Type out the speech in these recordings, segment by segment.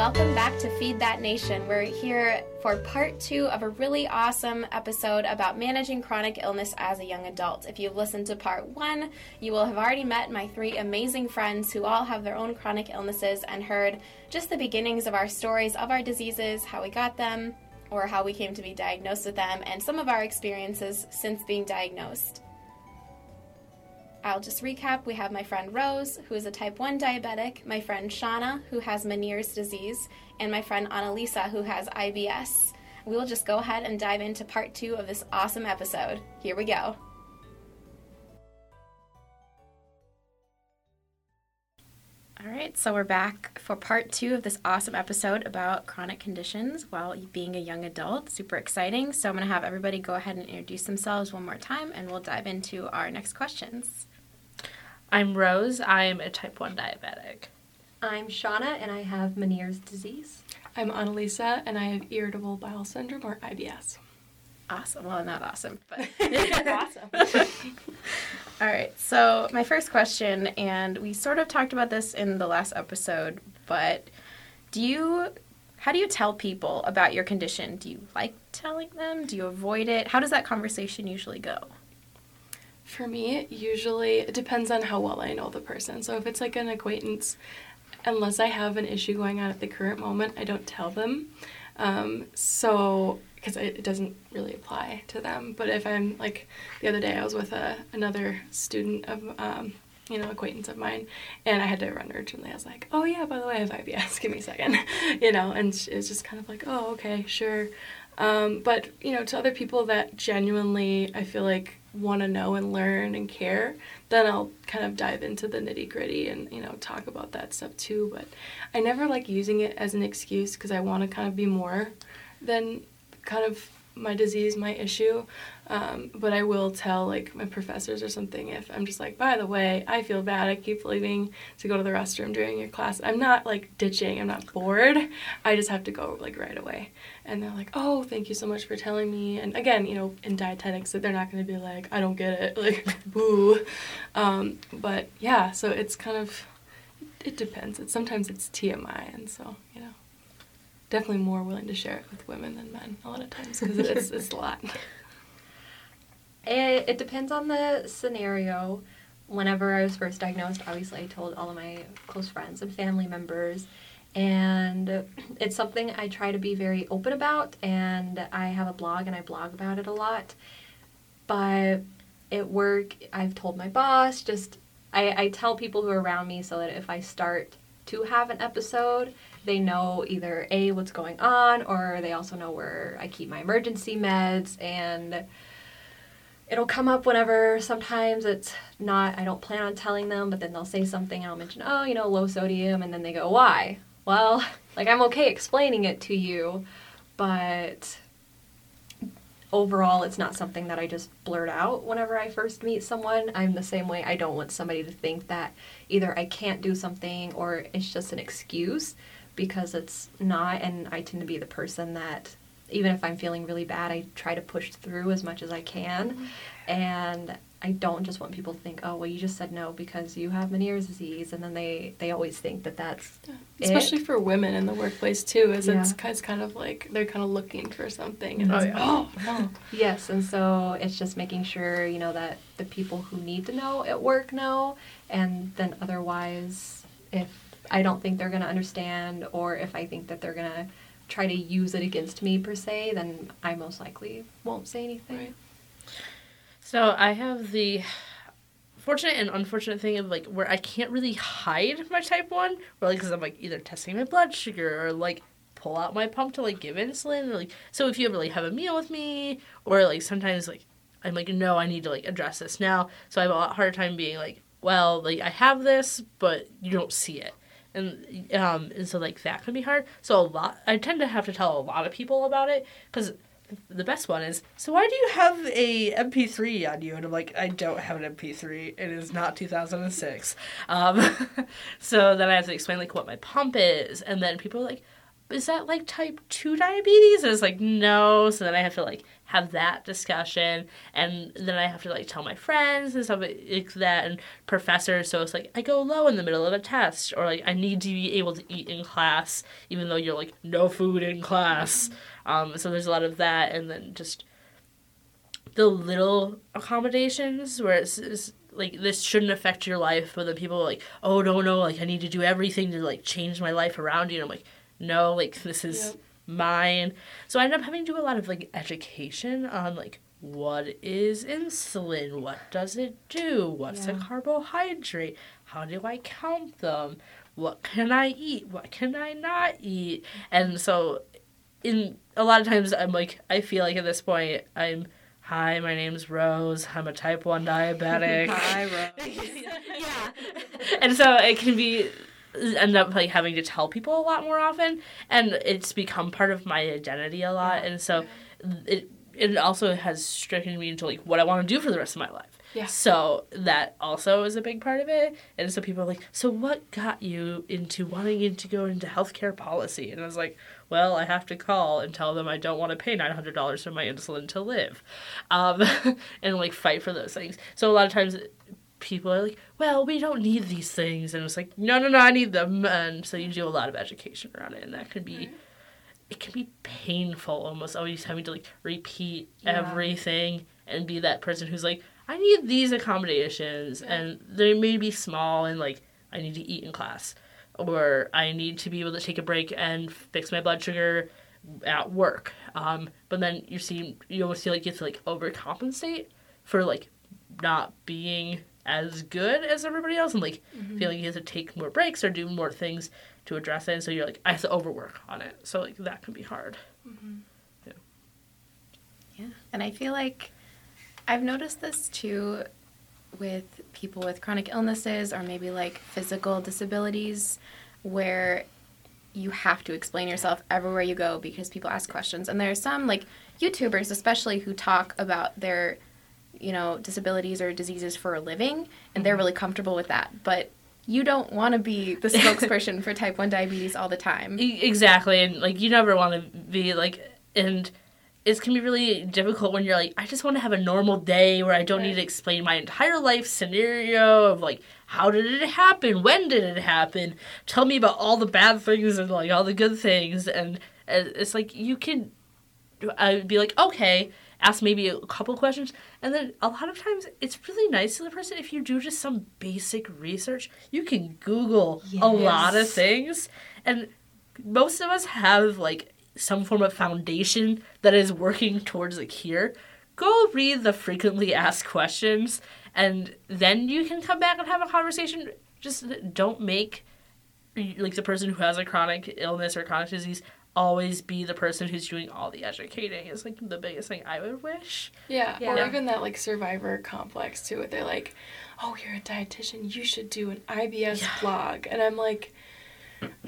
Welcome back to Feed That Nation. We're here for part two of a really awesome episode about managing chronic illness as a young adult. If you've listened to part one, you will have already met my three amazing friends who all have their own chronic illnesses and heard just the beginnings of our stories of our diseases, how we got them, or how we came to be diagnosed with them, and some of our experiences since being diagnosed. I'll just recap. We have my friend Rose, who is a type 1 diabetic, my friend Shauna, who has Meniere's disease, and my friend Annalisa, who has IBS. We will just go ahead and dive into part two of this awesome episode. Here we go. All right, so we're back for part two of this awesome episode about chronic conditions while being a young adult. Super exciting. So I'm going to have everybody go ahead and introduce themselves one more time, and we'll dive into our next questions. I'm Rose. I'm a type 1 diabetic. I'm Shauna, and I have Meniere's disease. I'm Annalisa, and I have irritable bowel syndrome or IBS. Awesome. Well, not awesome, but awesome. All right. So, my first question, and we sort of talked about this in the last episode, but do you, how do you tell people about your condition? Do you like telling them? Do you avoid it? How does that conversation usually go? For me, usually it depends on how well I know the person. So if it's like an acquaintance, unless I have an issue going on at the current moment, I don't tell them. Um, so because it doesn't really apply to them. But if I'm like the other day, I was with a another student of um, you know acquaintance of mine, and I had to run urgently. I was like, oh yeah, by the way, I have IBS. Give me a second, you know, and it's just kind of like, oh okay, sure. Um, but you know, to other people that genuinely, I feel like want to know and learn and care, then I'll kind of dive into the nitty gritty and you know talk about that stuff too. But I never like using it as an excuse because I want to kind of be more than kind of my disease, my issue. Um, but I will tell like my professors or something if I'm just like, by the way, I feel bad. I keep leaving to go to the restroom during your class. I'm not like ditching. I'm not bored. I just have to go like right away. And they're like, oh, thank you so much for telling me. And again, you know, in dietetics, that they're not going to be like, I don't get it, like boo. Um, but yeah, so it's kind of it depends. It's sometimes it's TMI, and so you know definitely more willing to share it with women than men a lot of times because it's, it's a lot. It, it depends on the scenario. Whenever I was first diagnosed, obviously I told all of my close friends and family members. And it's something I try to be very open about. And I have a blog and I blog about it a lot. But at work, I've told my boss, just I, I tell people who are around me so that if I start to have an episode, they know either A, what's going on, or they also know where I keep my emergency meds. And it'll come up whenever sometimes it's not, I don't plan on telling them, but then they'll say something and I'll mention, oh, you know, low sodium. And then they go, why? Well, like I'm okay explaining it to you, but overall it's not something that I just blurt out whenever I first meet someone. I'm the same way. I don't want somebody to think that either I can't do something or it's just an excuse because it's not and I tend to be the person that even if I'm feeling really bad, I try to push through as much as I can. And I don't just want people to think, oh, well, you just said no because you have Meniere's disease, and then they they always think that that's yeah. especially it. for women in the workplace too, is yeah. it's, it's kind of like they're kind of looking for something, and oh, yeah. oh no. yes, and so it's just making sure you know that the people who need to know at work know, and then otherwise, if I don't think they're gonna understand, or if I think that they're gonna try to use it against me per se, then I most likely won't say anything. Right. So I have the fortunate and unfortunate thing of like where I can't really hide my type one, or like because I'm like either testing my blood sugar or like pull out my pump to like give insulin or like so if you ever like have a meal with me or like sometimes like I'm like no I need to like address this now. So I have a lot harder time being like well like I have this but you don't see it. And um and so like that can be hard. So a lot I tend to have to tell a lot of people about it because the best one is so why do you have a mp3 on you? And i'm like i don't have an mp3 it is not 2006 um, so then i have to explain like what my pump is. And then people are like is that like type 2 diabetes? And it's like, no. So then I have to like have that discussion. And then I have to like tell my friends and stuff like that and professors. So it's like I go low in the middle of a test or like I need to be able to eat in class, even though you're like, no food in class. Um, so there's a lot of that. And then just the little accommodations where it's, it's like this shouldn't affect your life but then people are like oh no no like i need to do everything to like change my life around you and i'm like no like this is Yep. mine. So i end up having to do a lot of like education on like what is insulin? What does it do? What's a carbohydrate? How do i count them? What can i eat? What can i not eat? And so in a lot of times i'm like i feel like at this point i'm hi my name's rose. I'm a type 1 diabetic. Hi, Rose. yeah. And so it can be end up like having to tell people a lot more often and it's become part of my identity a lot and so it it also has stricken me into like what I want to do for the rest of my life. Yeah. So that also is a big part of it. And so people are like, So what got you into wanting to go into healthcare policy? And I was like, Well, I have to call and tell them I don't want to pay nine hundred dollars for my insulin to live. Um and like fight for those things. So a lot of times people are like, well, we don't need these things. And it's like, no, no, no, I need them. And so you do a lot of education around it. And that can be, it can be painful almost always having to like repeat Yeah. everything and be that person who's like, I need these accommodations. And they may be small and like, I need to eat in class. Or I need to be able to take a break and fix my blood sugar at work. Um, but then you see, you almost feel like you have to like overcompensate for like not being as good as everybody else and like mm-hmm. feeling you have to take more breaks or do more things to address it and so you're like i have to overwork on it so like that can be hard mm-hmm. Yeah. Yeah. And I feel like I've noticed this too with people with chronic illnesses or maybe like physical disabilities where you have to explain yourself everywhere you go because people ask questions. And there are some like YouTubers especially who talk about their you know disabilities or diseases for a living and they're really comfortable with that. But you don't want to be the spokesperson for type 1 diabetes all the time. Exactly and like you never want to be like and it can be really difficult when you're like i just want to have a normal day where i don't need to explain my entire life scenario of like how did it happen when did it happen tell me about all the bad things and like all the good things and uh, it's like you can I'd be like, okay, ask maybe a couple questions. And then a lot of times it's really nice to the person if you do just some basic research. You can Google a lot of things. And most of us have like some form of foundation that is working towards a cure. Go read the frequently asked questions and then you can come back and have a conversation. Just don't make like the person who has a chronic illness or chronic disease always be the person who's doing all the educating is like the biggest thing I would wish. Yeah, or Yeah. even that like survivor complex too. Where they're like, "Oh, you're a dietitian. You should do an IBS Yeah. blog," and I'm like,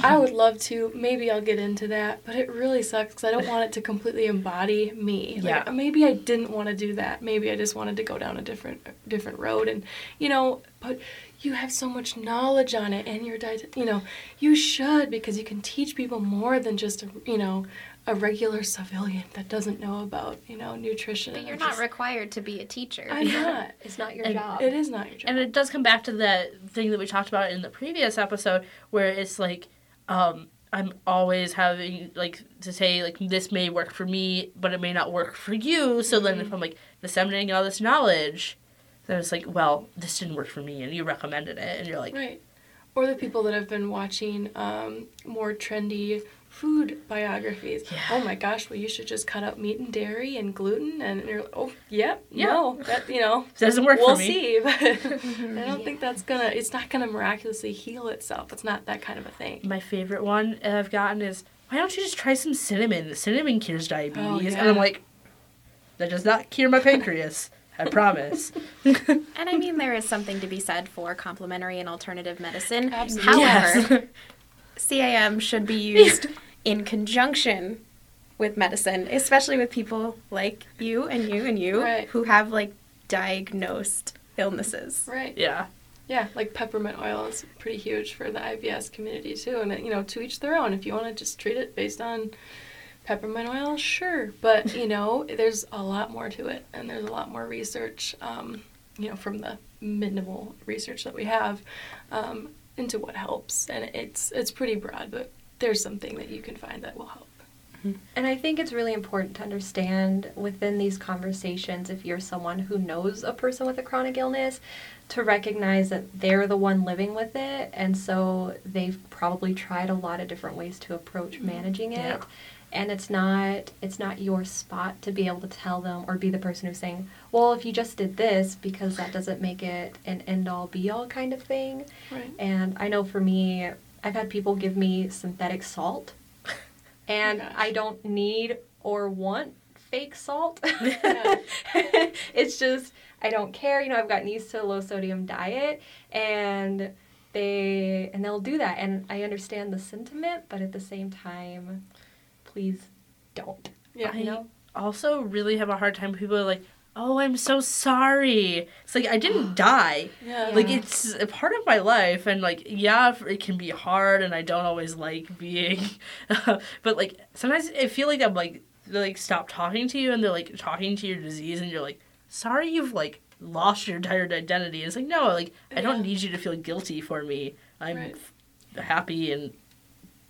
I would love to. Maybe I'll get into that, but it really sucks because I don't want it to completely embody me. Like, Yeah. maybe I didn't want to do that. Maybe I just wanted to go down a different different road, and you know, but you have so much knowledge on it, and your diet. You know, you should because you can teach people more than just a you know a regular civilian that doesn't know about you know nutrition. But you're not just- required to be a teacher. I'm not. It's not your And job. It is not your job. And it does come back to the thing that we talked about in the previous episode where it's like um I'm always having like to say like this may work for me, but it may not work for you. So then if I'm like disseminating all this knowledge, then it's like, well, this didn't work for me and you recommended it and you're like right. Or the people that have been watching um, more trendy food biographies. Yeah. Oh my gosh, well you should just cut out meat and dairy and gluten and you're like, oh yep, Yeah. no, that you know. It doesn't work we'll for me. see, but I don't think that's gonna. It's not gonna miraculously heal itself. It's not that kind of a thing. My favorite one I've gotten is why don't you just try some cinnamon? Cinnamon cures diabetes. And yeah. I'm like, that does not cure my pancreas. I promise. And I mean, there is something to be said for complementary and alternative medicine. Absolutely. However, CAM should be used in conjunction with medicine, especially with people like you and you and you Right. who have like diagnosed illnesses. Right. yeah. Yeah, like peppermint oil is pretty huge for the IBS community too, and you know, to each their own. If you want to just treat it based on peppermint oil, sure, but you know, there's a lot more to it, and there's a lot more research, um, you know, from the minimal research that we have um, into what helps, and it's it's pretty broad, but there's something that you can find that will help. And I think it's really important to understand within these conversations, if you're someone who knows a person with a chronic illness, to recognize that they're the one living with it. And so they've probably tried a lot of different ways to approach managing it. Yeah. And it's not it's not your spot to be able to tell them or be the person who's saying, Well, if you just did this because that doesn't make it an end all be all kind of thing. Right. And I know for me, I've had people give me synthetic salt, and oh gosh. I don't need or want fake salt. It's just I don't care. You know, I've gotten used to a low sodium diet, and they and they'll do that, and I understand the sentiment, but at the same time, please don't. Yeah. I know. also really have a hard time. People are like, "Oh, I'm so sorry." It's like I didn't die. Yeah. Like it's a part of my life, and like yeah, it can be hard, and I don't always like being. but like sometimes I feel like I'm like they like stop talking to you, and they're like talking to your disease, and you're like, "Sorry, you've like lost your entire identity." It's like no, like I don't Yeah. need you to feel guilty for me. I'm Right. f- happy and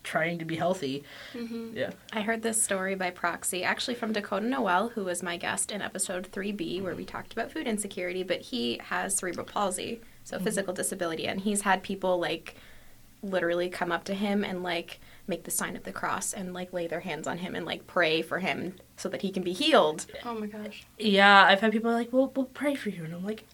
trying to be healthy. hmm Yeah. I heard this story by proxy, actually from Dakota Noel, who was my guest in episode 3B, where we talked about food insecurity, but he has cerebral palsy, so physical disability, and he's had people like literally come up to him and like make the sign of the cross and like lay their hands on him and like pray for him so that he can be healed. Oh my gosh. Yeah, I've had people like, "Well, we'll pray for you," and I'm like,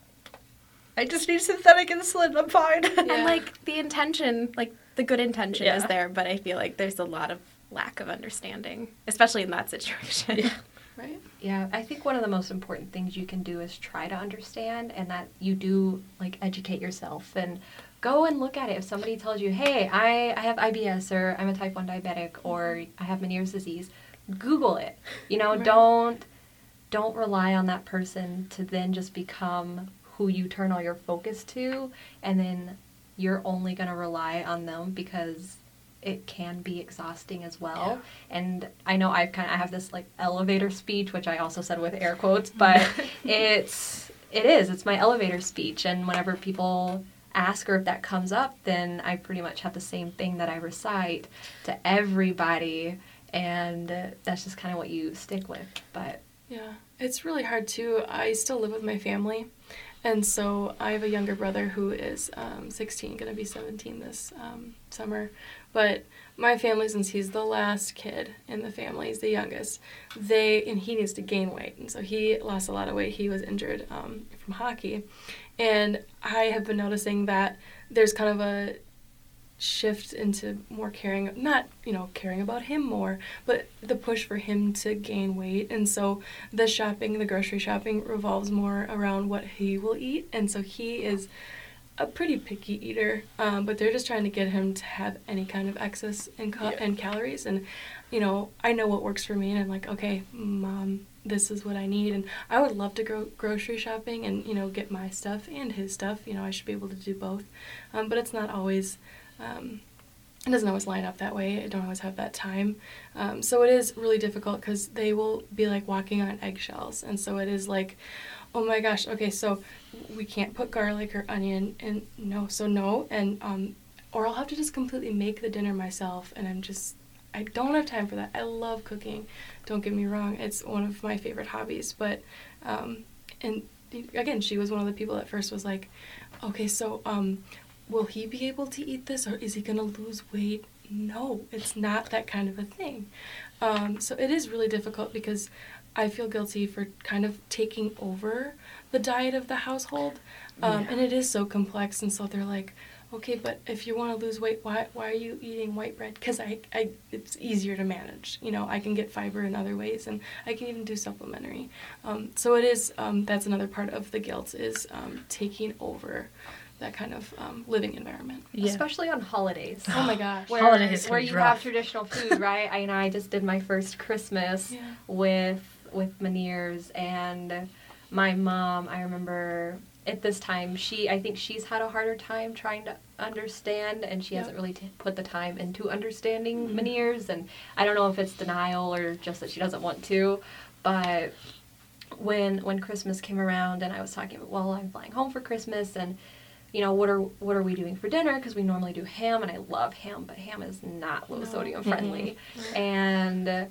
"I just need synthetic insulin. I'm fine." And like the intention, like the good intention is there, but I feel like there's a lot of lack of understanding, especially in that situation. Yeah. Right. Yeah, I think one of the most important things you can do is try to understand and that you do like educate yourself and go and look at it. If somebody tells you, hey, I, I have IBS or I'm a type 1 diabetic or I have Meniere's disease, Google it. You know, Right. don't don't rely on that person to then just become who you turn all your focus to and then you're only going to rely on them because it can be exhausting as well. And I know I've kind of I have this like elevator speech, which I also said with air quotes, but it's it is it's my elevator speech. And whenever people ask or if that comes up, then I pretty much have the same thing that I recite to everybody, and that's just kind of what you stick with. But Yeah, it's really hard too. I still live with my family, and so I have a younger brother who is um, 16, going to be 17 this um, summer. But my family, since he's the last kid in the family, he's the youngest, they and he needs to gain weight, and so he lost a lot of weight. He was injured um, from hockey, and I have been noticing that there's kind of a shift into more caring not you know caring about him more but the push for him to gain weight. And so the shopping the grocery shopping revolves more around what he will eat. And so he is a pretty picky eater um, but they're just trying to get him to have any kind of excess in, Yeah. in calories. And you know i know what works for me and i'm like okay mom this is what i need. And i would love to go grocery shopping and you know get my stuff and his stuff. You know i should be able to do both. Um, but it's not always um, it doesn't always line up that way. I don't always have that time. Um, so it is really difficult because they will be like walking on eggshells. And so it is like, oh my gosh, okay, so we can't put garlic or onion and no, so no. And, um, or I'll have to just completely make the dinner myself. And I'm just, I don't have time for that. I love cooking. Don't get me wrong. It's one of my favorite hobbies. But, um, and again, she was one of the people that first was like, okay, so, um, will he be able to eat this or is he going to lose weight? No, it's not that kind of a thing. Um, so it is really difficult because I feel guilty for kind of taking over the diet of the household. Um, Yeah. And it is so complex. And so they're like, okay, but if you want to lose weight, why, why are you eating white bread? Because I, I, it's easier to manage. You know, I can get fiber in other ways and I can even do supplementary. Um, so it is, um, that's another part of the guilt is um, taking over that kind of um, living environment. Yeah. especially on holidays. Oh my gosh. where, Holidays where you rough. have traditional food, right? I you know I just did my first Christmas Yeah. with with Meniere's and my mom. I remember at this time, she I think she's had a harder time trying to understand, and she Yep. hasn't really t- put the time into understanding many years. And I don't know if it's denial or just that she doesn't want to, but when when Christmas came around and I was talking about, well, I'm flying home for Christmas and you know what are what are we doing for dinner because we normally do ham and I love ham but ham is not low No. sodium friendly Right. and uh,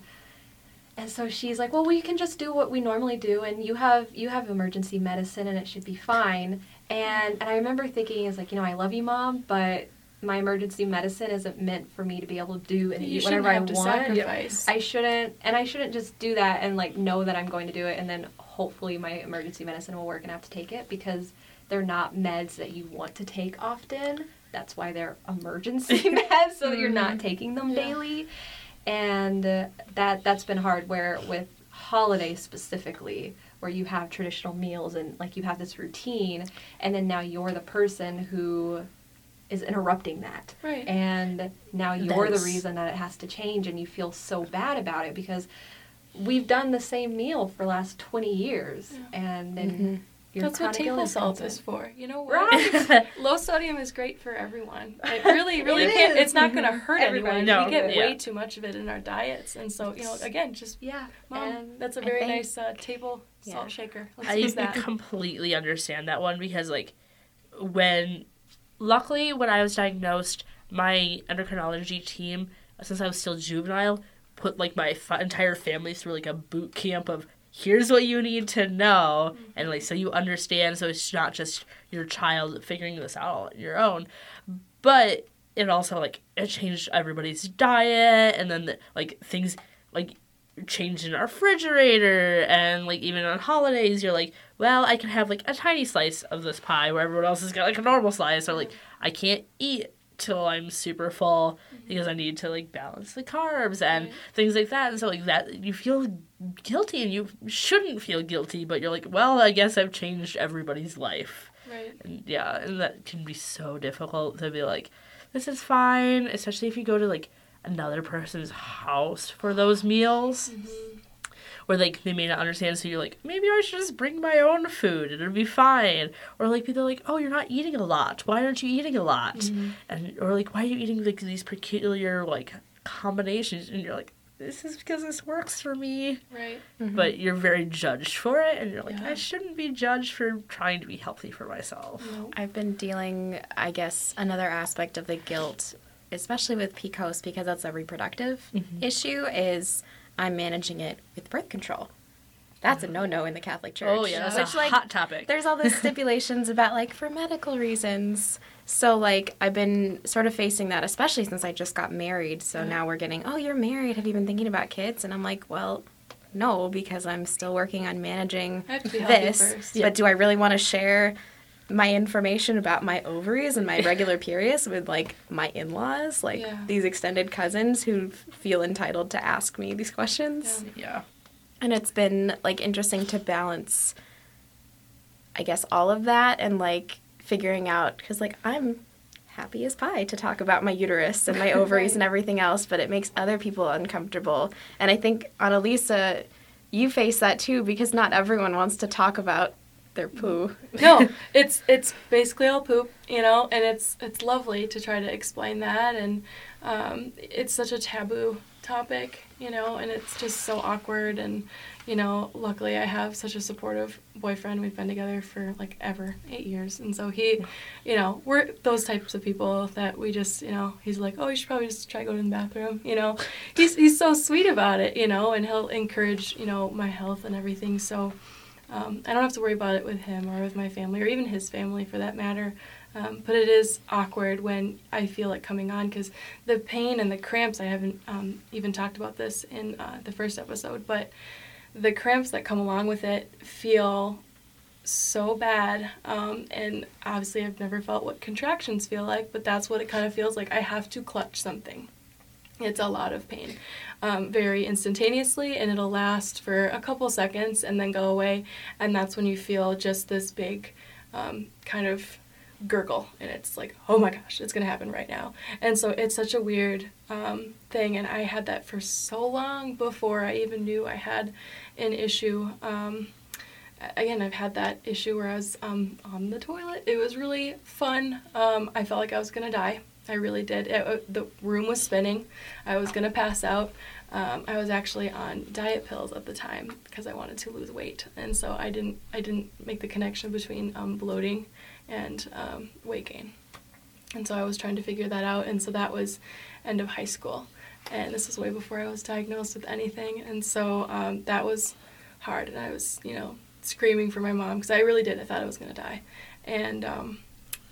and so she's like well we can just do what we normally do and you have you have emergency medicine and it should be fine and and I remember thinking is like you know I love you mom but my emergency medicine isn't meant for me to be able to do and you eat shouldn't whatever I have to want sacrifice. I shouldn't, and I shouldn't just do that and like know that I'm going to do it, and then hopefully my emergency medicine will work and I have to take it because they're not meds that you want to take often. That's why they're emergency meds, so that you're not taking them Yeah. daily, and uh, that that's been hard. Where with holidays specifically, where you have traditional meals and like you have this routine, and then now you're the person who is interrupting that Right. and now you're the reason that it has to change and you feel so bad about it because we've done the same meal for the last 20 years Yeah. and then Mhm. Your That's what table illness salt is for. You know what? right Low sodium is great for everyone. It really, really It can't. is. It's not going to hurt Everybody anyone. No, we get yeah. way too much of it in our diets, and so you know, again, just yeah mom, and that's a very think- nice uh, table Yeah. salt shaker. Let's I use that. completely understand that one because like when luckily when I was diagnosed, my endocrinology team, since I was still juvenile, put like my f- entire family through like a boot camp of here's what you need to know. And like so mm-hmm. you understand so it's not just your child figuring this out on your own. But it also like it changed everybody's diet and then the, like things like changed in our refrigerator and like even on holidays you're like well i can have like a tiny slice of this pie where everyone else has got like a normal slice or like mm-hmm. i can't eat till i'm super full because i need to like balance the carbs and Right. things like that and so like that you feel guilty and you shouldn't feel guilty but you're like well i guess i've changed everybody's life Right. and yeah, and that can be so difficult to be like, this is fine, especially if you go to like another person's house for those meals Mm-hmm. Where like they may not understand. So you're like, maybe I should just bring my own food and it'll be fine. Or like people are like, oh, you're not eating a lot. Why aren't you eating a lot? Mm-hmm. And or like, why are you eating like these peculiar like combinations? And you're like, this is because this works for me. Right. But you're very judged for it, and you're like, Yeah. I shouldn't be judged for trying to be healthy for myself. No. I've been dealing, I guess, another aspect of the guilt, especially with PCOS, because that's a reproductive Mhm. issue, is I'm managing it with birth control. That's a no-no in the Catholic Church. Oh yeah, that's Which, a like, hot topic. there's all these stipulations about like for medical reasons. So like I've been sort of facing that, especially since I just got married. So Yeah. now we're getting, oh, you're married. Have you been thinking about kids? And I'm like, well, no, because I'm still working on managing I have to be healthy this. But do I really want to share my information about my ovaries and my regular periods with like my in-laws, like Yeah. these extended cousins who feel entitled to ask me these questions? Yeah. yeah. and it's been like interesting to balance i guess all of that and like figuring out because like i'm happy as pie to talk about my uterus and my ovaries Right. and everything else but it makes other people uncomfortable and i think annalisa you face that too because not everyone wants to talk about their poo no, it's it's basically all poop, you know, and it's it's lovely to try to explain that, and um, it's such a taboo topic, you know, and it's just so awkward, and you know, luckily I have such a supportive boyfriend. We've been together for like ever eight years, and so he, you know, we're those types of people that we just, you know, he's like, oh, you should probably just try going to the bathroom, you know, he's he's so sweet about it, you know, and he'll encourage, you know, my health and everything, so. Um, I don't have to worry about it with him or with my family or even his family for that matter. Um, but it is awkward when I feel it coming on because the pain and the cramps, I haven't um, even talked about this in uh, the first episode, but the cramps that come along with it feel so bad. Um, and obviously, I've never felt what contractions feel like, but that's what it kind of feels like. I have to clutch something. It's a lot of pain, um, very instantaneously, and it'll last for a couple seconds and then go away. And that's when you feel just this big um, kind of gurgle, and it's like, oh my gosh, it's gonna happen right now. And so it's such a weird um, thing, and I had that for so long before I even knew I had an issue. Um, again, I've had that issue where I was um, on the toilet. It was really fun. Um, I felt like I was gonna die. I really did. It, uh, the room was spinning. I was gonna pass out. Um, I was actually on diet pills at the time because I wanted to lose weight, and so I didn't. I didn't make the connection between um, bloating and um, weight gain, and so I was trying to figure that out. And so that was end of high school, and this was way before I was diagnosed with anything, and so um, that was hard. And I was, you know, screaming for my mom because I really did. I thought I was gonna die, and um,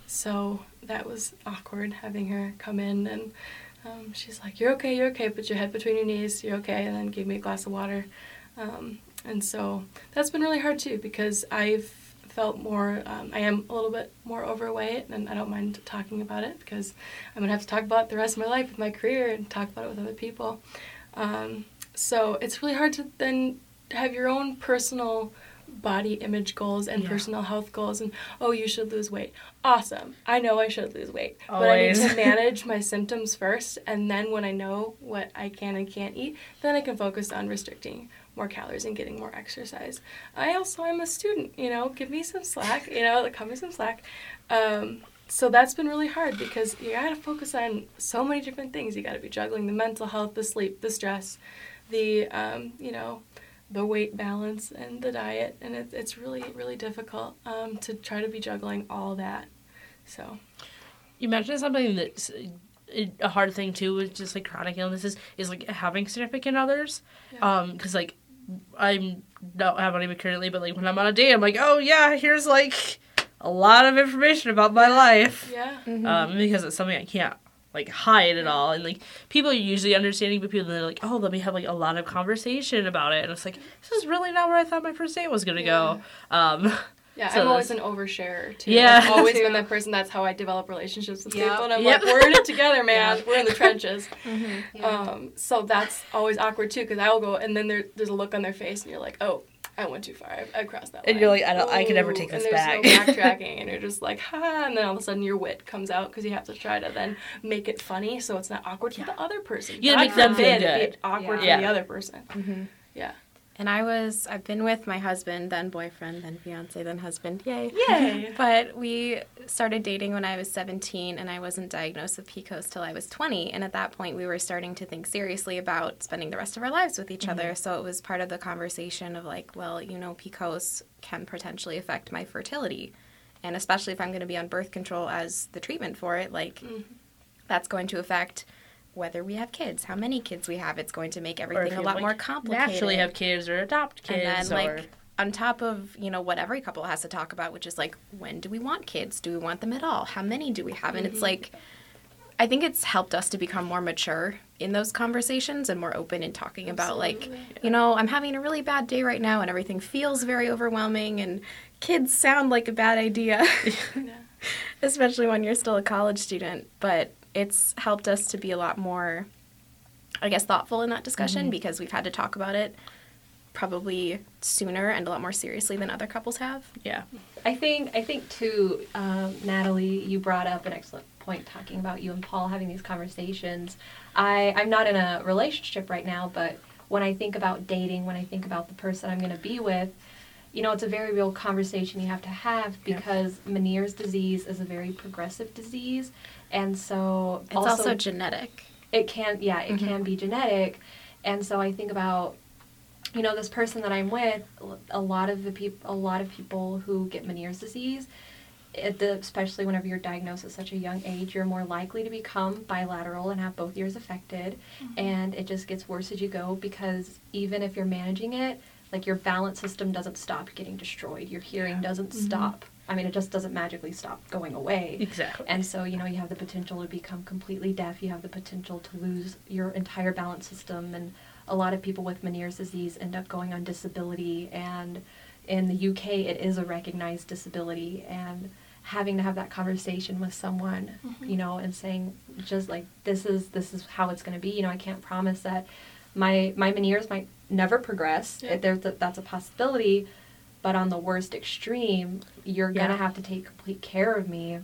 so that was awkward having her come in and um, she's like, "You're okay, you're okay. Put your head between your knees. You're okay." And then gave me a glass of water, um, and so that's been really hard too because I've felt more. Um, I am a little bit more overweight, and I don't mind talking about it because I'm gonna have to talk about the rest of my life with my career and talk about it with other people. Um, so it's really hard to then have your own personal body image goals and Yeah. personal health goals and oh you should lose weight. Awesome. I know i should lose weight but i need to manage my symptoms first and then when i know what i can and can't eat then i can focus on restricting more calories and getting more exercise. I also am a student you know give me some slack you know cut me some slack. Um, so that's been really hard because you gotta focus on so many different things. You gotta be juggling the mental health the sleep the stress the um, you know the weight balance and the diet and it, it's really really difficult um, to try to be juggling all that so You mentioned something that's uh, a hard thing too with just like chronic illnesses is like having significant others. Yeah. Um, because like I don't have any currently, but like when I'm on a date, I'm like, oh yeah, here's like a lot of information about my life. yeah Mm-hmm. Um, because it's something I can't like hide at all, and like people are usually understanding, but people they're like, oh, let me have like a lot of conversation about it, and it's like this is really not where I thought my first date was gonna go. Um, yeah So i'm always an oversharer too Yeah. i've always Too. been that person that's how i develop relationships with Yep. people and i'm Yep. like we're in it together man Yeah. we're in the trenches Mm-hmm. um, so that's always awkward too because i'll go and then there, there's a look on their face and you're like oh I went too far. I, I crossed that line. And you're like, I don't- I can never take this and this there's back. no backtracking, and you're just like, ha, and then all of a sudden your wit comes out because you have to try to then make it funny so it's not awkward for the other person. You gotta make them feel forbid it be awkward Yeah. for the other person. Mm-hmm. Yeah. And I was, I've been with my husband, then boyfriend, then fiance, then husband. Yay. Yay. But we started dating when I was 17, and I wasn't diagnosed with PCOS till I was 20. And at that point, we were starting to think seriously about spending the rest of our lives with each other. So it was part of the conversation of like, well, you know, PCOS can potentially affect my fertility. And especially if I'm going to be on birth control as the treatment for it, like, Mhm. that's going to affect whether we have kids, how many kids we have. It's going to make everything a lot like, more complicated Naturally have kids or adopt kids, and then or like on top of you know what every couple has to talk about which is like when do we want kids do we want them at all how many do we have and it's Mhm. like i think it's helped us to become more mature in those conversations and more open in talking about like Absolutely. you know i'm having a really bad day right now and everything feels very overwhelming and kids sound like a bad idea Yeah. especially when you're still a college student. But it's helped us to be a lot more, I guess, thoughtful in that discussion because we've had to talk about it probably sooner and a lot more seriously than other couples have. yeah. I think I think too, um, Natalie, you brought up an excellent point talking about you and Paul having these conversations. I I'm not in a relationship right now, but when I think about dating, when I think about the person I'm going to be with, you know, it's a very real conversation you have to have Yeah. because Meniere's disease is a very progressive disease, and so It's also, genetic. it can yeah it Mhm. can be genetic and so i think about you know this person that i'm with a lot of the people a lot of people who get meniere's disease at the, especially whenever you're diagnosed at such a young age you're more likely to become bilateral and have both ears affected and it just gets worse as you go because even if you're managing it like your balance system doesn't stop getting destroyed your hearing doesn't mm-hmm. stop i mean it just doesn't magically stop going away Exactly. and so, you know, you have the potential to become completely deaf. You have the potential to lose your entire balance system. And a lot of people with Meniere's disease end up going on disability. And in the UK, it is a recognized disability. And having to have that conversation with someone, mm-hmm. you know, and saying just like this is this is how it's going to be. You know, I can't promise that my my Meniere's might never progress. Yeah. There's a, that's a possibility. But on the worst extreme, you're Yeah. gonna have to take complete care of me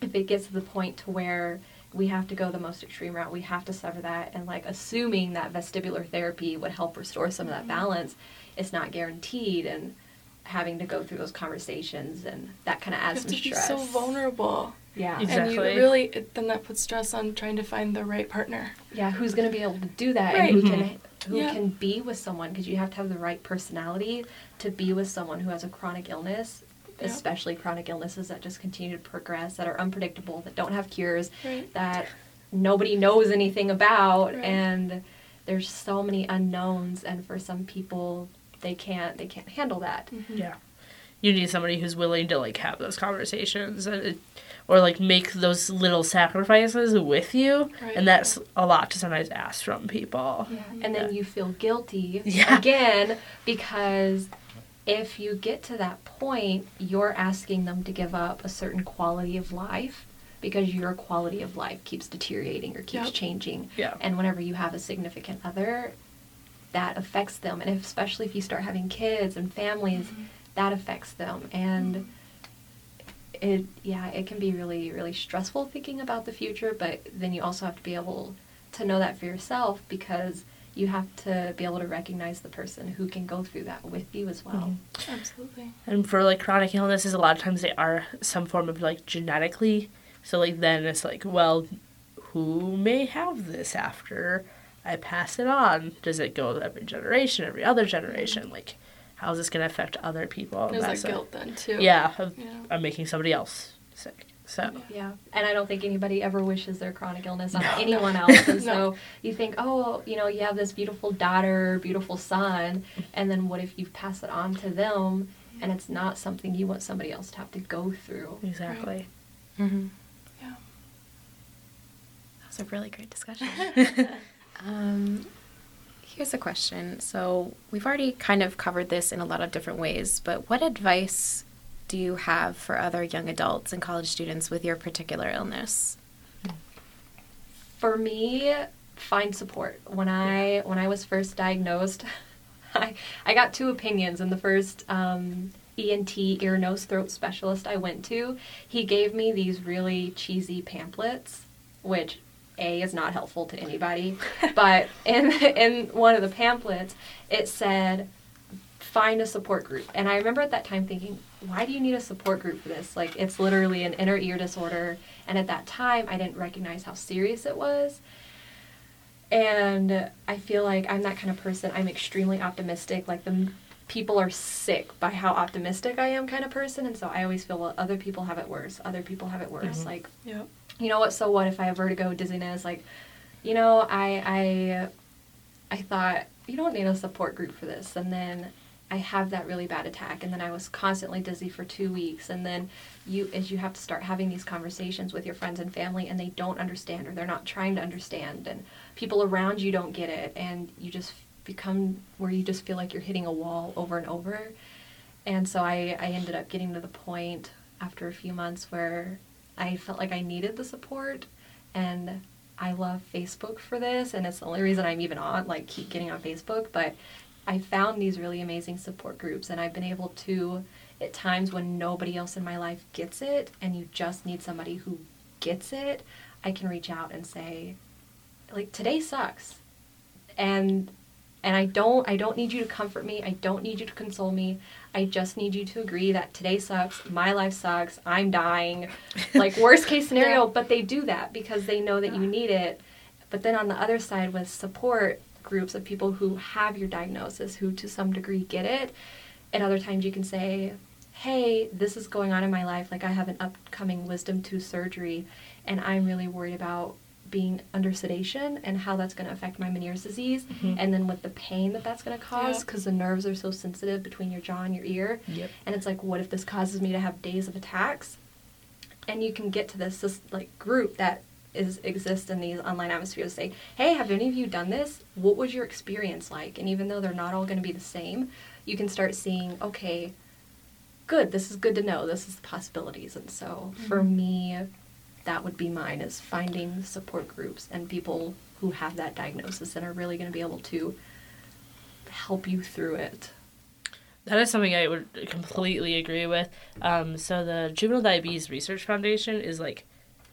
if it gets to the point to where we have to go the most extreme route, we have to sever that, and like assuming that vestibular therapy would help restore some of that balance, it's not guaranteed, and having to go through those conversations and that kind of adds some stress. so vulnerable. Yeah. Exactly. And you really, it, then that puts stress on trying to find the right partner. Yeah, who's going to be able to do that Right. and who can mm-hmm. who Yeah. can be with someone because you have to have the right personality to be with someone who has a chronic illness, Yeah. especially chronic illnesses that just continue to progress that are unpredictable, that don't have cures, Right. that nobody knows anything about Right. and there's so many unknowns and for some people they can't they can't handle that. Mm-hmm. Yeah. You need somebody who's willing to like have those conversations and it, or like make those little sacrifices with you. Right. And that's a lot to sometimes ask from people. yeah. And then Yeah. you feel guilty Yeah. again because if you get to that point, you're asking them to give up a certain quality of life because your quality of life keeps deteriorating or keeps Yep. changing. Yeah. And whenever you have a significant other, that affects them. And if, especially if you start having kids and families, mm-hmm. that affects them. And mm-hmm. It, yeah, it can be really, really stressful thinking about the future, but then you also have to be able to know that for yourself because you have to be able to recognize the person who can go through that with you as well. Mm-hmm. Absolutely. And for like chronic illnesses, a lot of times they are some form of like genetically. So like then it's like, well, who may have this after I pass it on? Does it go every generation, every other generation? Mm-hmm. Like, how is this going to affect other people? There's That's that a- guilt then too. Yeah, of, Yeah. I'm making somebody else sick. So Yeah, and I don't think anybody ever wishes their chronic illness on No. anyone else. And No. so you think, oh, you know, you have this beautiful daughter, beautiful son, and then what if you pass it on to them and it's not something you want somebody else to have to go through? exactly. Mm-hmm. Yeah. That was a really great discussion. um, here's a question. So, we've already kind of covered this in a lot of different ways, but what advice do you have for other young adults and college students with your particular illness? For me, find support. When I when I was first diagnosed, I I got two opinions. And the first um, ENT ear nose throat specialist I went to, he gave me these really cheesy pamphlets, which a is not helpful to anybody. but in in one of the pamphlets, it said find a support group. And I remember at that time thinking, why do you need a support group for this? Like, it's literally an inner ear disorder. And at that time, I didn't recognize how serious it was. And I feel like I'm that kind of person. I'm extremely optimistic. Like, the people are sick by how optimistic I am, kind of person. And so I always feel, well, other people have it worse. Other people have it worse. Mhm. Like, Yep. You know what? So what if I have vertigo, dizziness? Like, you know, I I I thought you don't need a support group for this, and then I have that really bad attack, and then I was constantly dizzy for two weeks, and then you as you have to start having these conversations with your friends and family, and they don't understand or they're not trying to understand, and people around you don't get it, and you just become where you just feel like you're hitting a wall over and over. And so I, I ended up getting to the point after a few months where I felt like I needed the support and I love Facebook for this and it's the only reason I'm even on like keep getting on Facebook but I found these really amazing support groups and I've been able to at times when nobody else in my life gets it and you just need somebody who gets it I can reach out and say like today sucks and and I don't I don't need you to comfort me. I don't need you to console me. I just need you to agree that today sucks, my life sucks, I'm dying. Like worst case scenario, but they do that because they know that you need it. But then on the other side with support groups of people who have your diagnosis who to some degree get it, at other times you can say, "Hey, this is going on in my life. Like I have an upcoming wisdom tooth surgery and I'm really worried about being under sedation and how that's going to affect my Meniere's disease, Mhm. and then with the pain that that's going to cause Yeah. because the nerves are so sensitive between your jaw and your ear. Yep. And it's like, what if this causes me to have days of attacks? And you can get to this, this like group that is exists in these online atmospheres. Say, hey, have any of you done this? What was your experience like? And even though they're not all going to be the same, you can start seeing, okay, good. This is good to know. This is the possibilities. And so for me, that would be mine is finding support groups and people who have that diagnosis and are really going to be able to help you through it. That is something I would completely agree with. Um, so the Juvenile Diabetes Research Foundation is like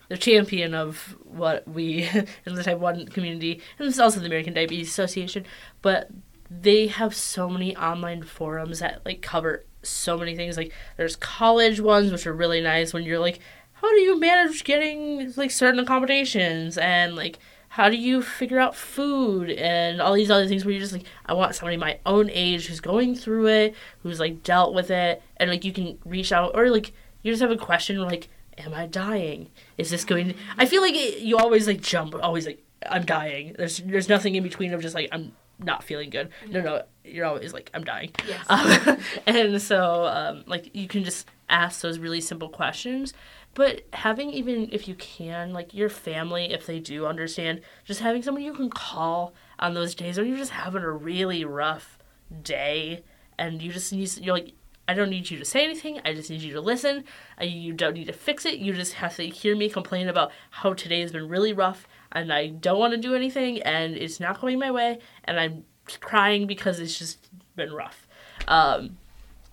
the champion of what we in the type one community, and is also the American Diabetes Association. But they have so many online forums that like cover so many things. Like there's college ones which are really nice when you're like, how do you manage getting like certain accommodations and like how do you figure out food and all these other things where you're just like, I want somebody my own age who's going through it, who's like dealt with it, and like you can reach out or like you just have a question like, am I dying? Is this going? To... I feel like it, you always like jump, always like I'm dying. There's there's nothing in between of just like I'm not feeling good. No, no, you're always like I'm dying. Yes. Um, and so um, like you can just ask those really simple questions. But having even if you can, like your family, if they do understand, just having someone you can call on those days when you're just having a really rough day and you just need you're like I don't need you to say anything. I just need you to listen. You don't need to fix it. You just have to hear me complain about how today has been really rough and I don't want to do anything and it's not going my way and I'm crying because it's just been rough. Um,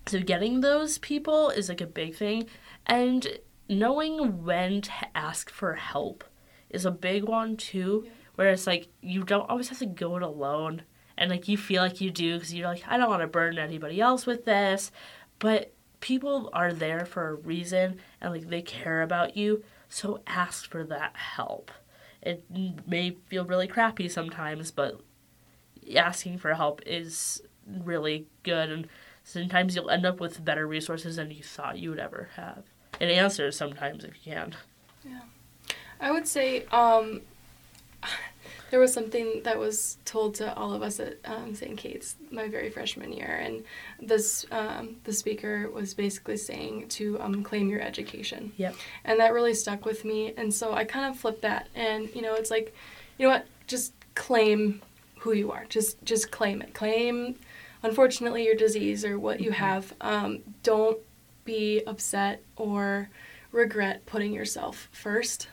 so getting those people is like a big thing and knowing when to ask for help is a big one too yeah. where it's like you don't always have to go it alone. And like you feel like you do because you're like i don't want to burden anybody else with this. But people are there for a reason and like they care about you. So ask for that help. It may feel really crappy sometimes but asking for help is really good. And sometimes you'll end up with better resources than you thought you would ever have and answers sometimes if you can yeah i would say um there was something that was told to all of us at um, St. Kate's my very freshman year, and this um, the speaker was basically saying to um, claim your education. Yep. And that really stuck with me, and so I kind of flipped that, and you know, it's like, you know what, just claim who you are. Just just claim it. Claim, unfortunately, your disease or what you mm-hmm. have. Um, don't be upset or regret putting yourself first.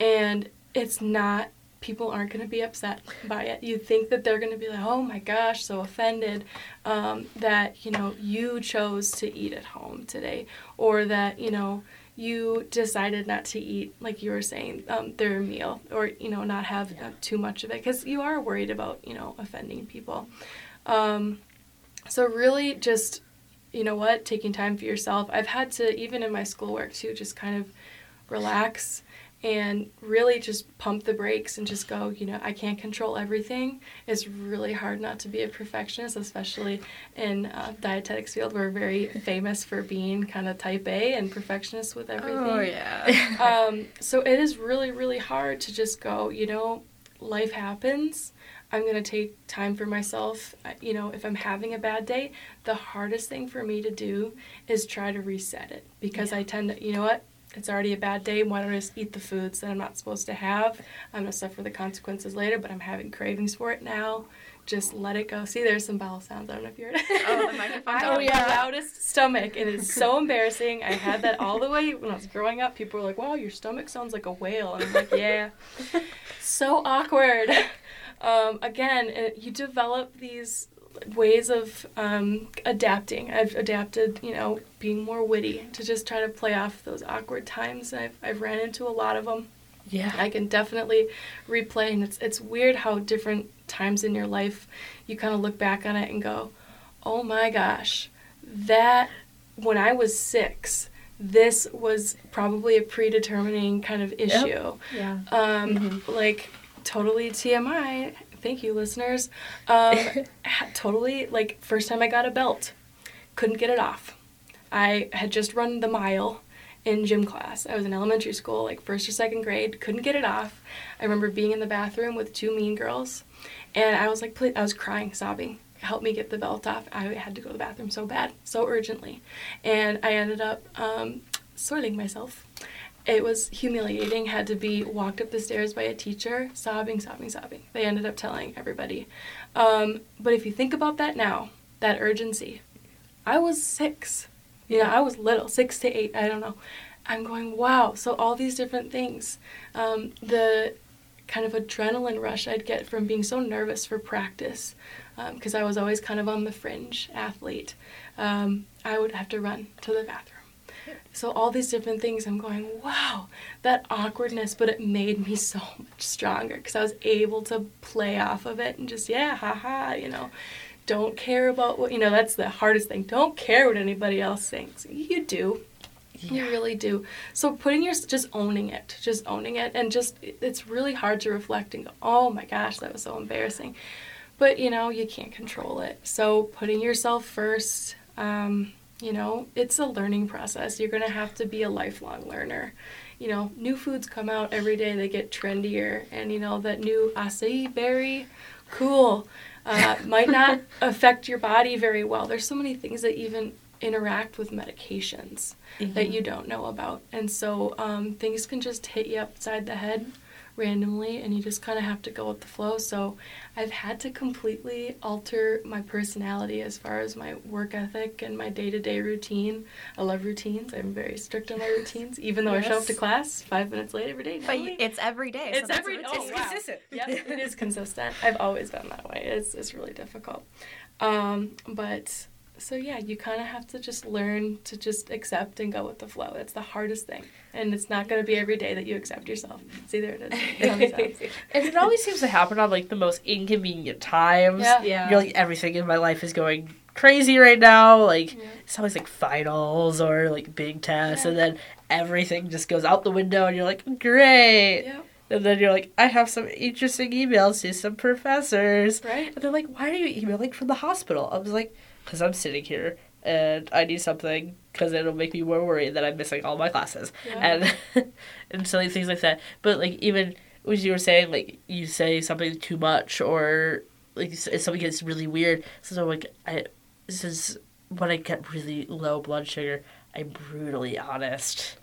And it's not people aren't going to be upset by it. You think that they're going to be like, oh my gosh, so offended um, that, you know, you chose to eat at home today or that, you know, you decided not to eat, like you were saying, um, their meal or, you know, not have yeah. uh, too much of it because you are worried about, you know, offending people. Um, so really just, you know what, taking time for yourself. I've had to, even in my schoolwork too, just kind of relax and really just pump the brakes and just go, you know, I can't control everything. It's really hard not to be a perfectionist, especially in uh, dietetics field. We're very famous for being kind of type A and perfectionist with everything. Oh yeah. um, so it is really, really hard to just go, you know, life happens. I'm going to take time for myself. Uh, you know, if I'm having a bad day, the hardest thing for me to do is try to reset it because yeah. I tend to, you know what? it's already a bad day. Why don't I just eat the foods that I'm not supposed to have? I'm gonna suffer the consequences later, but I'm having cravings for it now. Just let it go. See, there's some bowel sounds. I don't know if you heard it. Oh, the microphone. I oh, yeah. the loudest stomach. It is so embarrassing. I had that all the way when I was growing up. People were like, "Wow, your stomach sounds like a whale," and I'm like, "Yeah." so awkward. Um, again, it, you develop these ways of um, adapting. I've adapted, you know, being more witty to just try to play off those awkward times. I've, I've ran into a lot of them. Yeah. I can definitely replay, and it's, it's weird how different times in your life you kind of look back on it and go, oh my gosh, that when I was six, this was probably a predetermining kind of issue. Yep. Yeah. Um, mm-hmm. Like, totally TMI thank you, listeners. Um, totally, like, first time I got a belt, couldn't get it off. I had just run the mile in gym class. I was in elementary school, like first or second grade, couldn't get it off. I remember being in the bathroom with two mean girls, and I was like, please, I was crying, sobbing. Help me get the belt off. I had to go to the bathroom so bad, so urgently. And I ended up um, soiling myself it was humiliating, had to be walked up the stairs by a teacher, sobbing, sobbing, sobbing. They ended up telling everybody. Um, but if you think about that now, that urgency, I was six. You know, I was little, six to eight, I don't know. I'm going, wow. So all these different things. Um, the kind of adrenaline rush I'd get from being so nervous for practice, because um, I was always kind of on the fringe athlete. Um, I would have to run to the bathroom so all these different things, I'm going, wow, that awkwardness, but it made me so much stronger because I was able to play off of it and just, yeah, haha, you know, don't care about what you know. That's the hardest thing. Don't care what anybody else thinks. You do. You really do. So putting your just owning it, just owning it, and just it's really hard to reflect and go, oh my gosh, that was so embarrassing. But you know you can't control it. So putting yourself first. Um, you know, it's a learning process. You're gonna have to be a lifelong learner. You know, new foods come out every day. They get trendier, and you know that new acai berry, cool, uh, might not affect your body very well. There's so many things that even interact with medications that you don't know about. And so um, things can just hit you upside the head randomly, and you just kind of have to go with the flow. So I've had to completely alter my personality as far as my work ethic and my day to day routine. I love routines. I'm very strict on my routines, even though I show up to class five minutes late every day. But it's every day. It's that's every oh, routine. wow. consistent. Yep, it is consistent. I've always been that way. It's it's really difficult. Um, but so yeah, you kind of have to just learn to just accept and go with the flow. It's the hardest thing, and it's not going to be every day that you accept yourself. See, there it is. It's on the sides. And it always seems to happen on like the most inconvenient times. Yeah. Yeah. You're like everything in my life is going crazy right now. Like Yeah. it's always like finals or like big tests, Yeah. and then everything just goes out the window, and you're like, great. Yeah. And then you're like, I have some interesting emails to some professors. Right. And they're like, why are you emailing from the hospital? I was like, because I'm sitting here and I need something because it'll make me more worried that I'm missing all my classes Yeah. and and silly things like that. But like even when you were saying like you say something too much or like if something gets really weird. So like I this is when I get really low blood sugar. I'm brutally honest,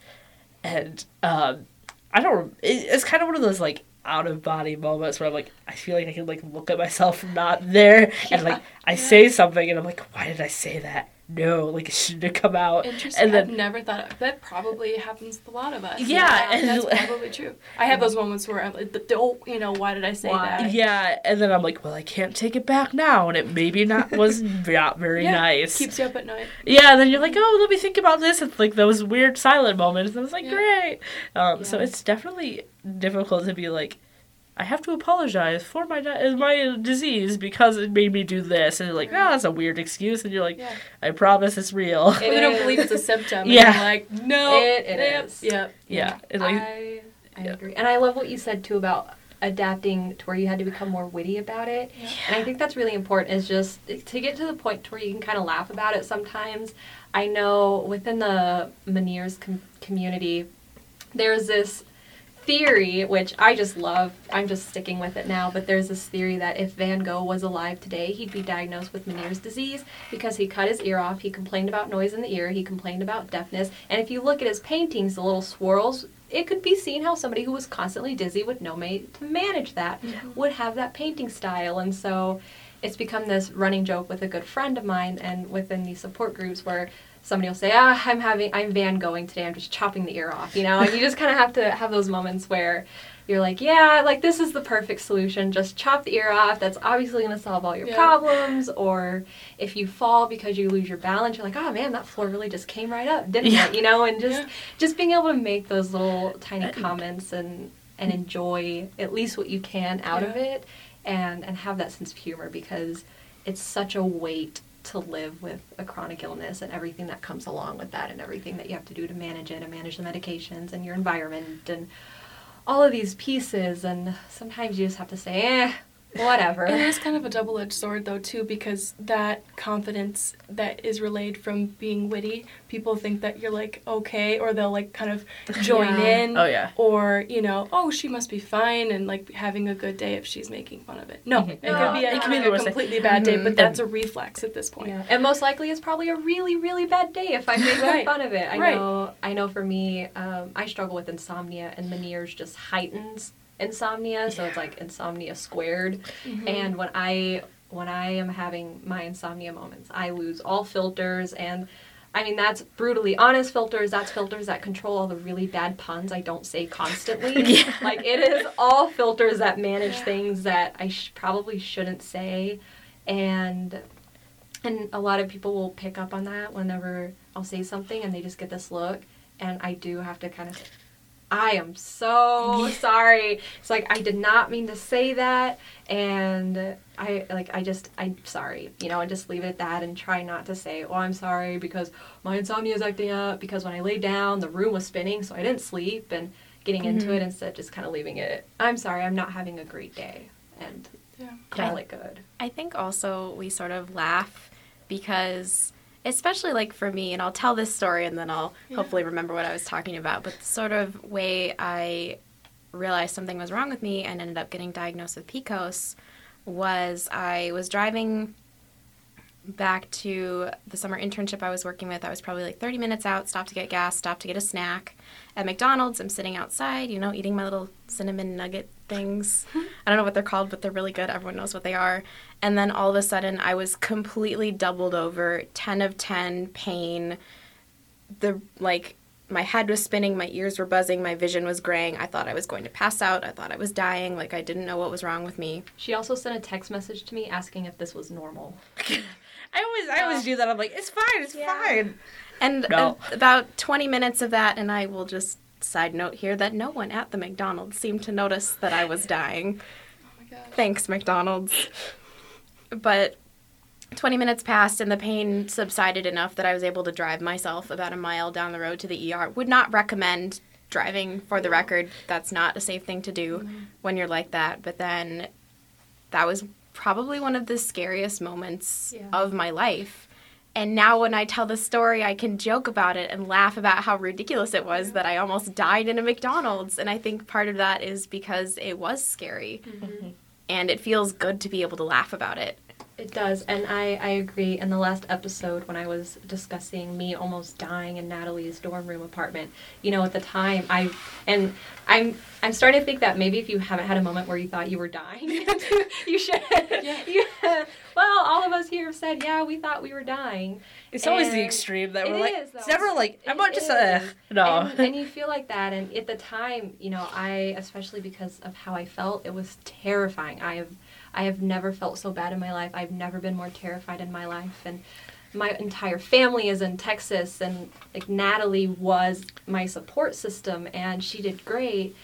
and um, I don't. It, it's kind of one of those like out of body moments where I'm like, I feel like I can like look at myself not there, and like I say something, and I'm like, why did I say that? No, like it shouldn't have come out. Interesting. And then I've never thought of, that. Probably happens with a lot of us. Yeah, and- that's probably true. I have those moments where I'm like, oh, you know, why did I say Why? that? yeah, and then I'm like, well, I can't take it back now, and it maybe not was not very Yeah, nice. Keeps you up at night. Yeah, and then you're like, oh, let me think about this. It's like those weird silent moments. And I was like, Yeah. great. Um, So it's definitely difficult to be like, I have to apologize for my di- my disease because it made me do this. And you're like, oh, that's a weird excuse. And you're like, Yeah. I promise it's real. It we don't believe it's a symptom. Yeah. And you're like, no. It- it yep, is. Yep. yeah. And like, I, I Yeah. agree. And I love what you said too about adapting to where you had to become more witty about it. Yeah. And I think that's really important is just to get to the point to where you can kind of laugh about it sometimes. I know within the Meniere's com- community, there's this theory, which I just love. I'm just sticking with it now, but there's this theory that if Van Gogh was alive today, he'd be diagnosed with Meniere's disease because he cut his ear off. He complained about noise in the ear. He complained about deafness. And if you look at his paintings, the little swirls, it could be seen how somebody who was constantly dizzy with no way to manage that would have that painting style. And so it's become this running joke with a good friend of mine and within these support groups where somebody will say, "Ah, I'm having I'm Van going today. I'm just chopping the ear off," you know. And you just kind of have to have those moments where you're like, "Yeah, like this is the perfect solution. Just chop the ear off. That's obviously going to solve all your Yeah. problems." Or if you fall because you lose your balance, you're like, "Oh man, that floor really just came right up, didn't Yeah. it?" You know, and just Yeah. just being able to make those little tiny comments and and enjoy at least what you can out of it and and have that sense of humor because it's such a weight to live with a chronic illness and everything that comes along with that and everything that you have to do to manage it and manage the medications and your environment and all of these pieces. And sometimes you just have to say eh whatever It is kind of a double edged sword, though, too, because that confidence that is relayed from being witty, people think that you're like okay, or they'll like kind of join Yeah. in. oh yeah. Or, you know, oh, she must be fine and like having a good day if she's making fun of it. No, Mhm. it No, could be, a, it can be a worst thing. completely bad day, Mhm. but that's a reflex at this point. Yeah. And most likely it's probably a really, really bad day if I make Right. fun of it. I Right. know I know for me, um, I struggle with insomnia and Meniere's just heightens insomnia, so it's like insomnia squared. Mhm. And when I when I am having my insomnia moments, I lose all filters and I mean that's brutally honest filters. That's filters that control all the really bad puns I don't say constantly. Yeah. Like it is all filters that manage things that I sh- probably shouldn't say, and and a lot of people will pick up on that whenever I'll say something and they just get this look, and I do have to kind of I am so sorry. It's like I did not mean to say that and I like I just I'm sorry, you know, and just leave it at that and try not to say, "Oh, I'm sorry because my insomnia is acting up because when I laid down, the room was spinning, so I didn't sleep." And getting into mm-hmm. it instead just kind of leaving it. I'm sorry, I'm not having a great day and Yeah. call it good. I think also we sort of laugh because, especially like for me, and I'll tell this story and then I'll Yeah. hopefully remember what I was talking about. But the sort of way I realized something was wrong with me and ended up getting diagnosed with PCOS was I was driving back to the summer internship I was working with. I was probably like 30 minutes out, stopped to get gas, stopped to get a snack. At McDonald's, I'm sitting outside, you know, eating my little cinnamon nugget things. I don't know what they're called, but they're really good. Everyone knows what they are. And then all of a sudden, I was completely doubled over, 10 of 10 pain. The like my head was spinning, my ears were buzzing, my vision was graying. I thought I was going to pass out. I thought I was dying. Like I didn't know what was wrong with me. She also sent a text message to me asking if this was normal. I always, I always do that. I'm like, it's fine, it's Yeah. fine. And No. uh, about 20 minutes of that, and I will just side note here that no one at the McDonald's seemed to notice that I was dying. Oh my god. Thanks, McDonald's. But 20 minutes passed, and the pain subsided enough that I was able to drive myself about a mile down the road to the ER. Would not recommend driving for the record. That's not a safe thing to do when you're like that. But then that was probably one of the scariest moments Yeah. of my life. And now when I tell the story, I can joke about it and laugh about how ridiculous it was that I almost died in a McDonald's. And I think part of that is because it was scary. Mm-hmm. And it feels good to be able to laugh about it. It does, and I, I agree. In the last episode, when I was discussing me almost dying in Natalie's dorm room apartment, you know, at the time, I and I'm I'm starting to think that maybe if you haven't had a moment where you thought you were dying, you should. Yeah. you- well, all of us here have said, yeah, we thought we were dying. It's always the extreme that we're it like, is, it's never like, I'm not just uh, a, no. And, and you feel like that, and at the time, you know, I especially because of how I felt, it was terrifying. I have, I have never felt so bad in my life. I've never been more terrified in my life, and my entire family is in Texas, and like Natalie was my support system, and she did great.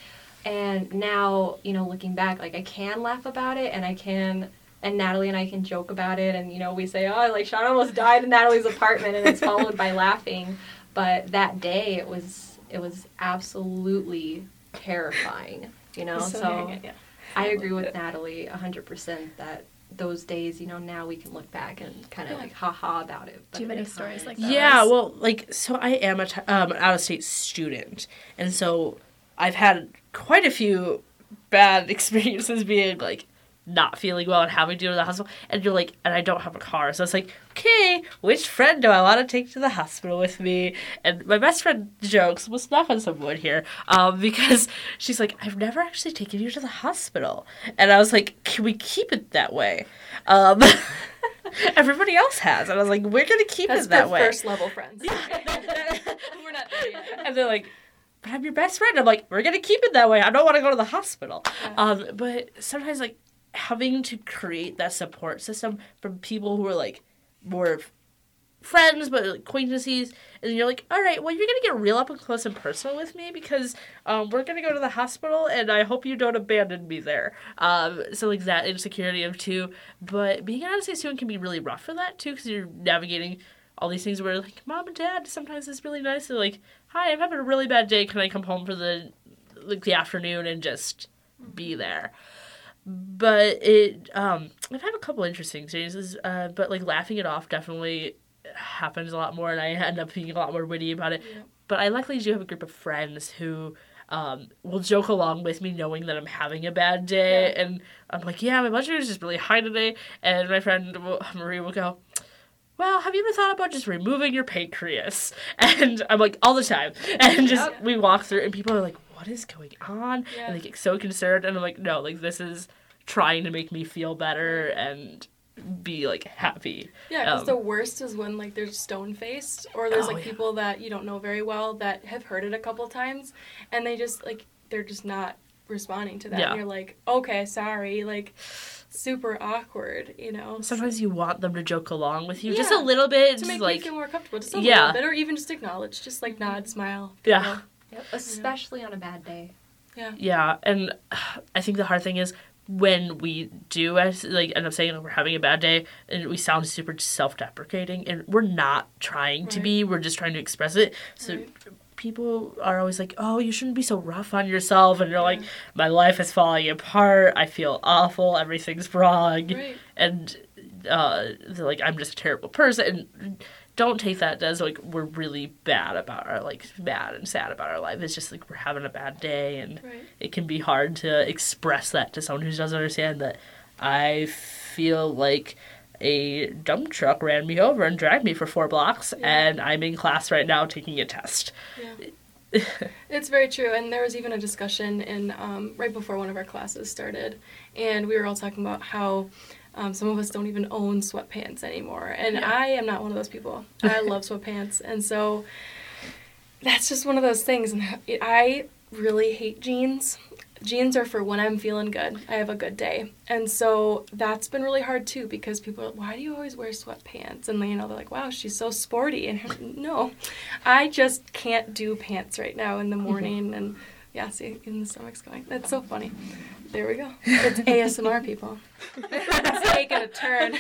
And now, you know, looking back, like I can laugh about it, and I can. And Natalie and I can joke about it, and you know, we say, "Oh, like Shauna almost died in Natalie's apartment," and it's followed by laughing but that day it was it was absolutely terrifying you know so, hearing it, yeah. I agree with natalie 100% that those days you know now we can look back and kind of Yeah. like haha about it but Do you have at any stories time- like that? Yeah, well, like so I am a t- um, an out of state student, and so I've had quite a few bad experiences being like not feeling well and having to go to the hospital. And you're like, and I don't have a car, so it's like, okay, which friend do I want to take to the hospital with me? And my best friend jokes, we'll knock on some wood here, um, because she's like, I've never actually taken you to the hospital, and I was like, can we keep it that way? Um, everybody else has, and I was like, we're gonna keep That's it that way. first level friends. We're not and they're like, but I'm your best friend. I'm like, we're gonna keep it that way. I don't want to go to the hospital. Yeah. Um, but sometimes like having to create that support system from people who are like more friends but acquaintances and you're like all right well you're gonna get real up and close and personal with me because um, we're gonna go to the hospital and i hope you don't abandon me there. Um, so like that insecurity of two. But being an out-of-state student can be really rough for that too because you're navigating all these things where like mom and dad sometimes it's really nice to like hi i'm having a really bad day. Can i come home for the like the afternoon and just be there but it um i've had a couple interesting experiences uh but like laughing it off definitely happens a lot more and i end up being a lot more witty about it Yeah. but i luckily do have a group of friends who um, will joke along with me knowing that I'm having a bad day. And I'm like, yeah, my blood sugar is just really high today. And my friend Marie will go, well, have you ever thought about just removing your pancreas? And I'm like, all the time. And just, we walk through, and people are like, what is going on? Yeah. And they get so concerned. And I'm like, no, like, this is trying to make me feel better and be, like, happy. Yeah, because Um, the worst is when like they're stone faced, or there's Oh, like yeah. people that you don't know very well that have heard it a couple times, and they just like they're just not responding to that. Yeah. And you're like, okay, sorry, like super awkward, you know. Sometimes you want them to joke along with you just a little bit. to just make like, you feel more comfortable, just a Yeah. little bit, or even just acknowledge, just like nod, smile. Yeah. Yep. Especially on a bad day. Yeah. Yeah, and I think the hard thing is when we do as like end up saying like, we're having a bad day and we sound super self-deprecating and we're not trying to be we're just trying to express it so Right. people are always like oh you shouldn't be so rough on yourself and you're like my life is falling apart i feel awful everything's wrong Right. and uh they're like i'm just a terrible person and don't take that as like we're really bad about our like bad and sad about our life it's just like we're having a bad day and Right. it can be hard to express that to someone who doesn't understand that I feel like a dump truck ran me over and dragged me for four blocks, Yeah. and I'm in class right now taking a test. Yeah. It's very true, and there was even a discussion in um, right before one of our classes started, and we were all talking about how um, some of us don't even own sweatpants anymore, and Yeah. I am not one of those people. I love sweatpants, and so that's just one of those things. And I really hate jeans. Jeans are for when I'm feeling good. I have a good day, and so that's been really hard too because people are, like, why do you always wear sweatpants? And you know they're like, wow, she's so sporty. And no, I just can't do pants right now in the morning. And yeah, see, even the stomach's going. That's so funny. There we go. It's ASMR people. it's taking a turn.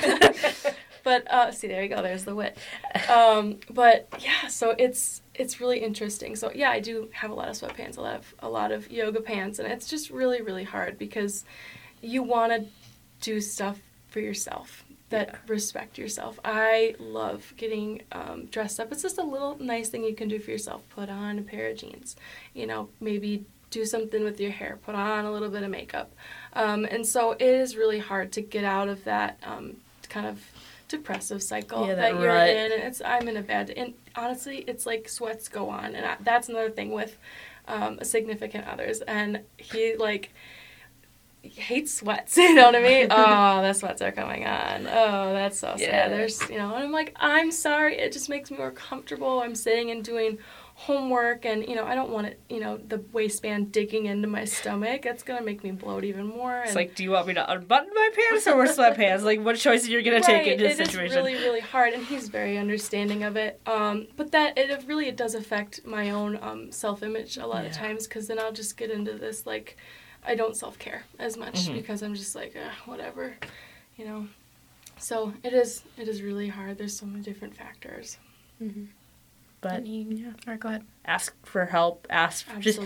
but uh, see, there you go. There's the wit. Um, but yeah, so it's it's really interesting. So yeah, I do have a lot of sweatpants. I have a lot of yoga pants, and it's just really really hard because you want to do stuff for yourself that Yeah. respect yourself. I love getting um, dressed up. It's just a little nice thing you can do for yourself. Put on a pair of jeans. You know, maybe do something with your hair. Put on a little bit of makeup. Um, and so it is really hard to get out of that um, kind of depressive cycle Yeah, that, that you're rut. in. And it's I'm in a bad. And honestly, it's like sweats go on, and I, that's another thing with um, significant others. And he like hates sweats. You know what I mean? oh, the sweats are coming on. Oh, that's so Yeah. sad. There's, you know, and I'm like, I'm sorry. It just makes me more comfortable. I'm sitting and doing homework, and you know, I don't want it. You know, the waistband digging into my stomach. It's gonna make me bloat even more. It's like, do you want me to unbutton my pants or wear sweatpants? Like, what choice are you're gonna take in this situation? it is really, really hard, and he's very understanding of it. Um, but that it really it does affect my own um, self image a lot of times because then I'll just get into this like I don't self care as much Mhm. because I'm just like eh, whatever, you know. So it is it is really hard. There's so many different factors. But yeah. Or go ahead. ask for help. Ask just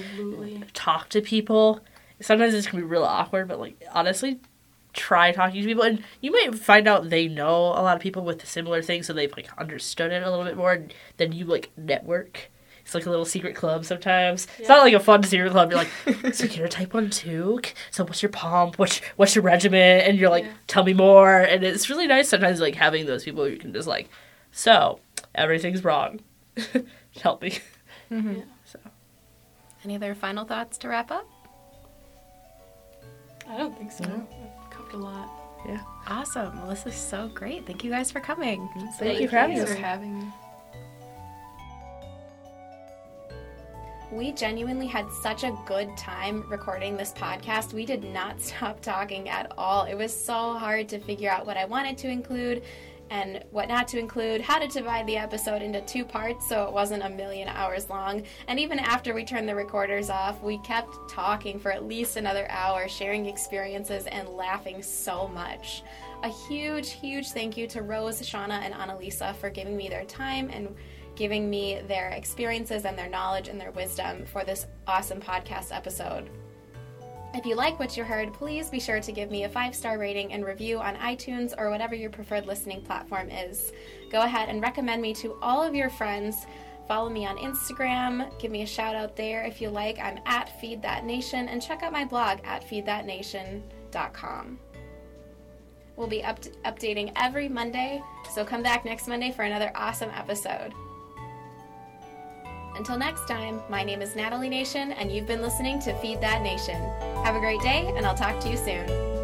talk to people. Sometimes this can be real awkward, but like honestly, try talking to people, and you might find out they know a lot of people with similar things, so they've like understood it a little bit more. And then you like network. It's like a little secret club sometimes. It's not like a fun secret club. You're like, so you're a type one too. So what's your pump? What's what's your regimen? And you're like, Yeah. tell me more. And it's really nice sometimes like having those people you can just like, so everything's wrong. Help me. Mm-hmm. Yeah. So Any other final thoughts to wrap up? I don't think so. No. I've covered a lot. Yeah. Awesome. Well, this is so great. Thank you guys for coming. Thank you for having us. for having me. We genuinely had such a good time recording this podcast. We did not stop talking at all. It was so hard to figure out what I wanted to include and what not to include, how to divide the episode into two parts so it wasn't a million hours long. And even after we turned the recorders off, we kept talking for at least another hour, sharing experiences and laughing so much. A huge, huge thank you to Rose, Shauna, and Annalisa for giving me their time and giving me their experiences and their knowledge and their wisdom for this awesome podcast episode. If you like what you heard, please be sure to give me a five star rating and review on iTunes or whatever your preferred listening platform is. Go ahead and recommend me to all of your friends. Follow me on Instagram. Give me a shout out there if you like. I'm at Feed That Nation and check out my blog at feedthatnation.com. We'll be up- updating every Monday, so come back next Monday for another awesome episode. Until next time, my name is Natalie Nation, and you've been listening to Feed That Nation. Have a great day, and I'll talk to you soon.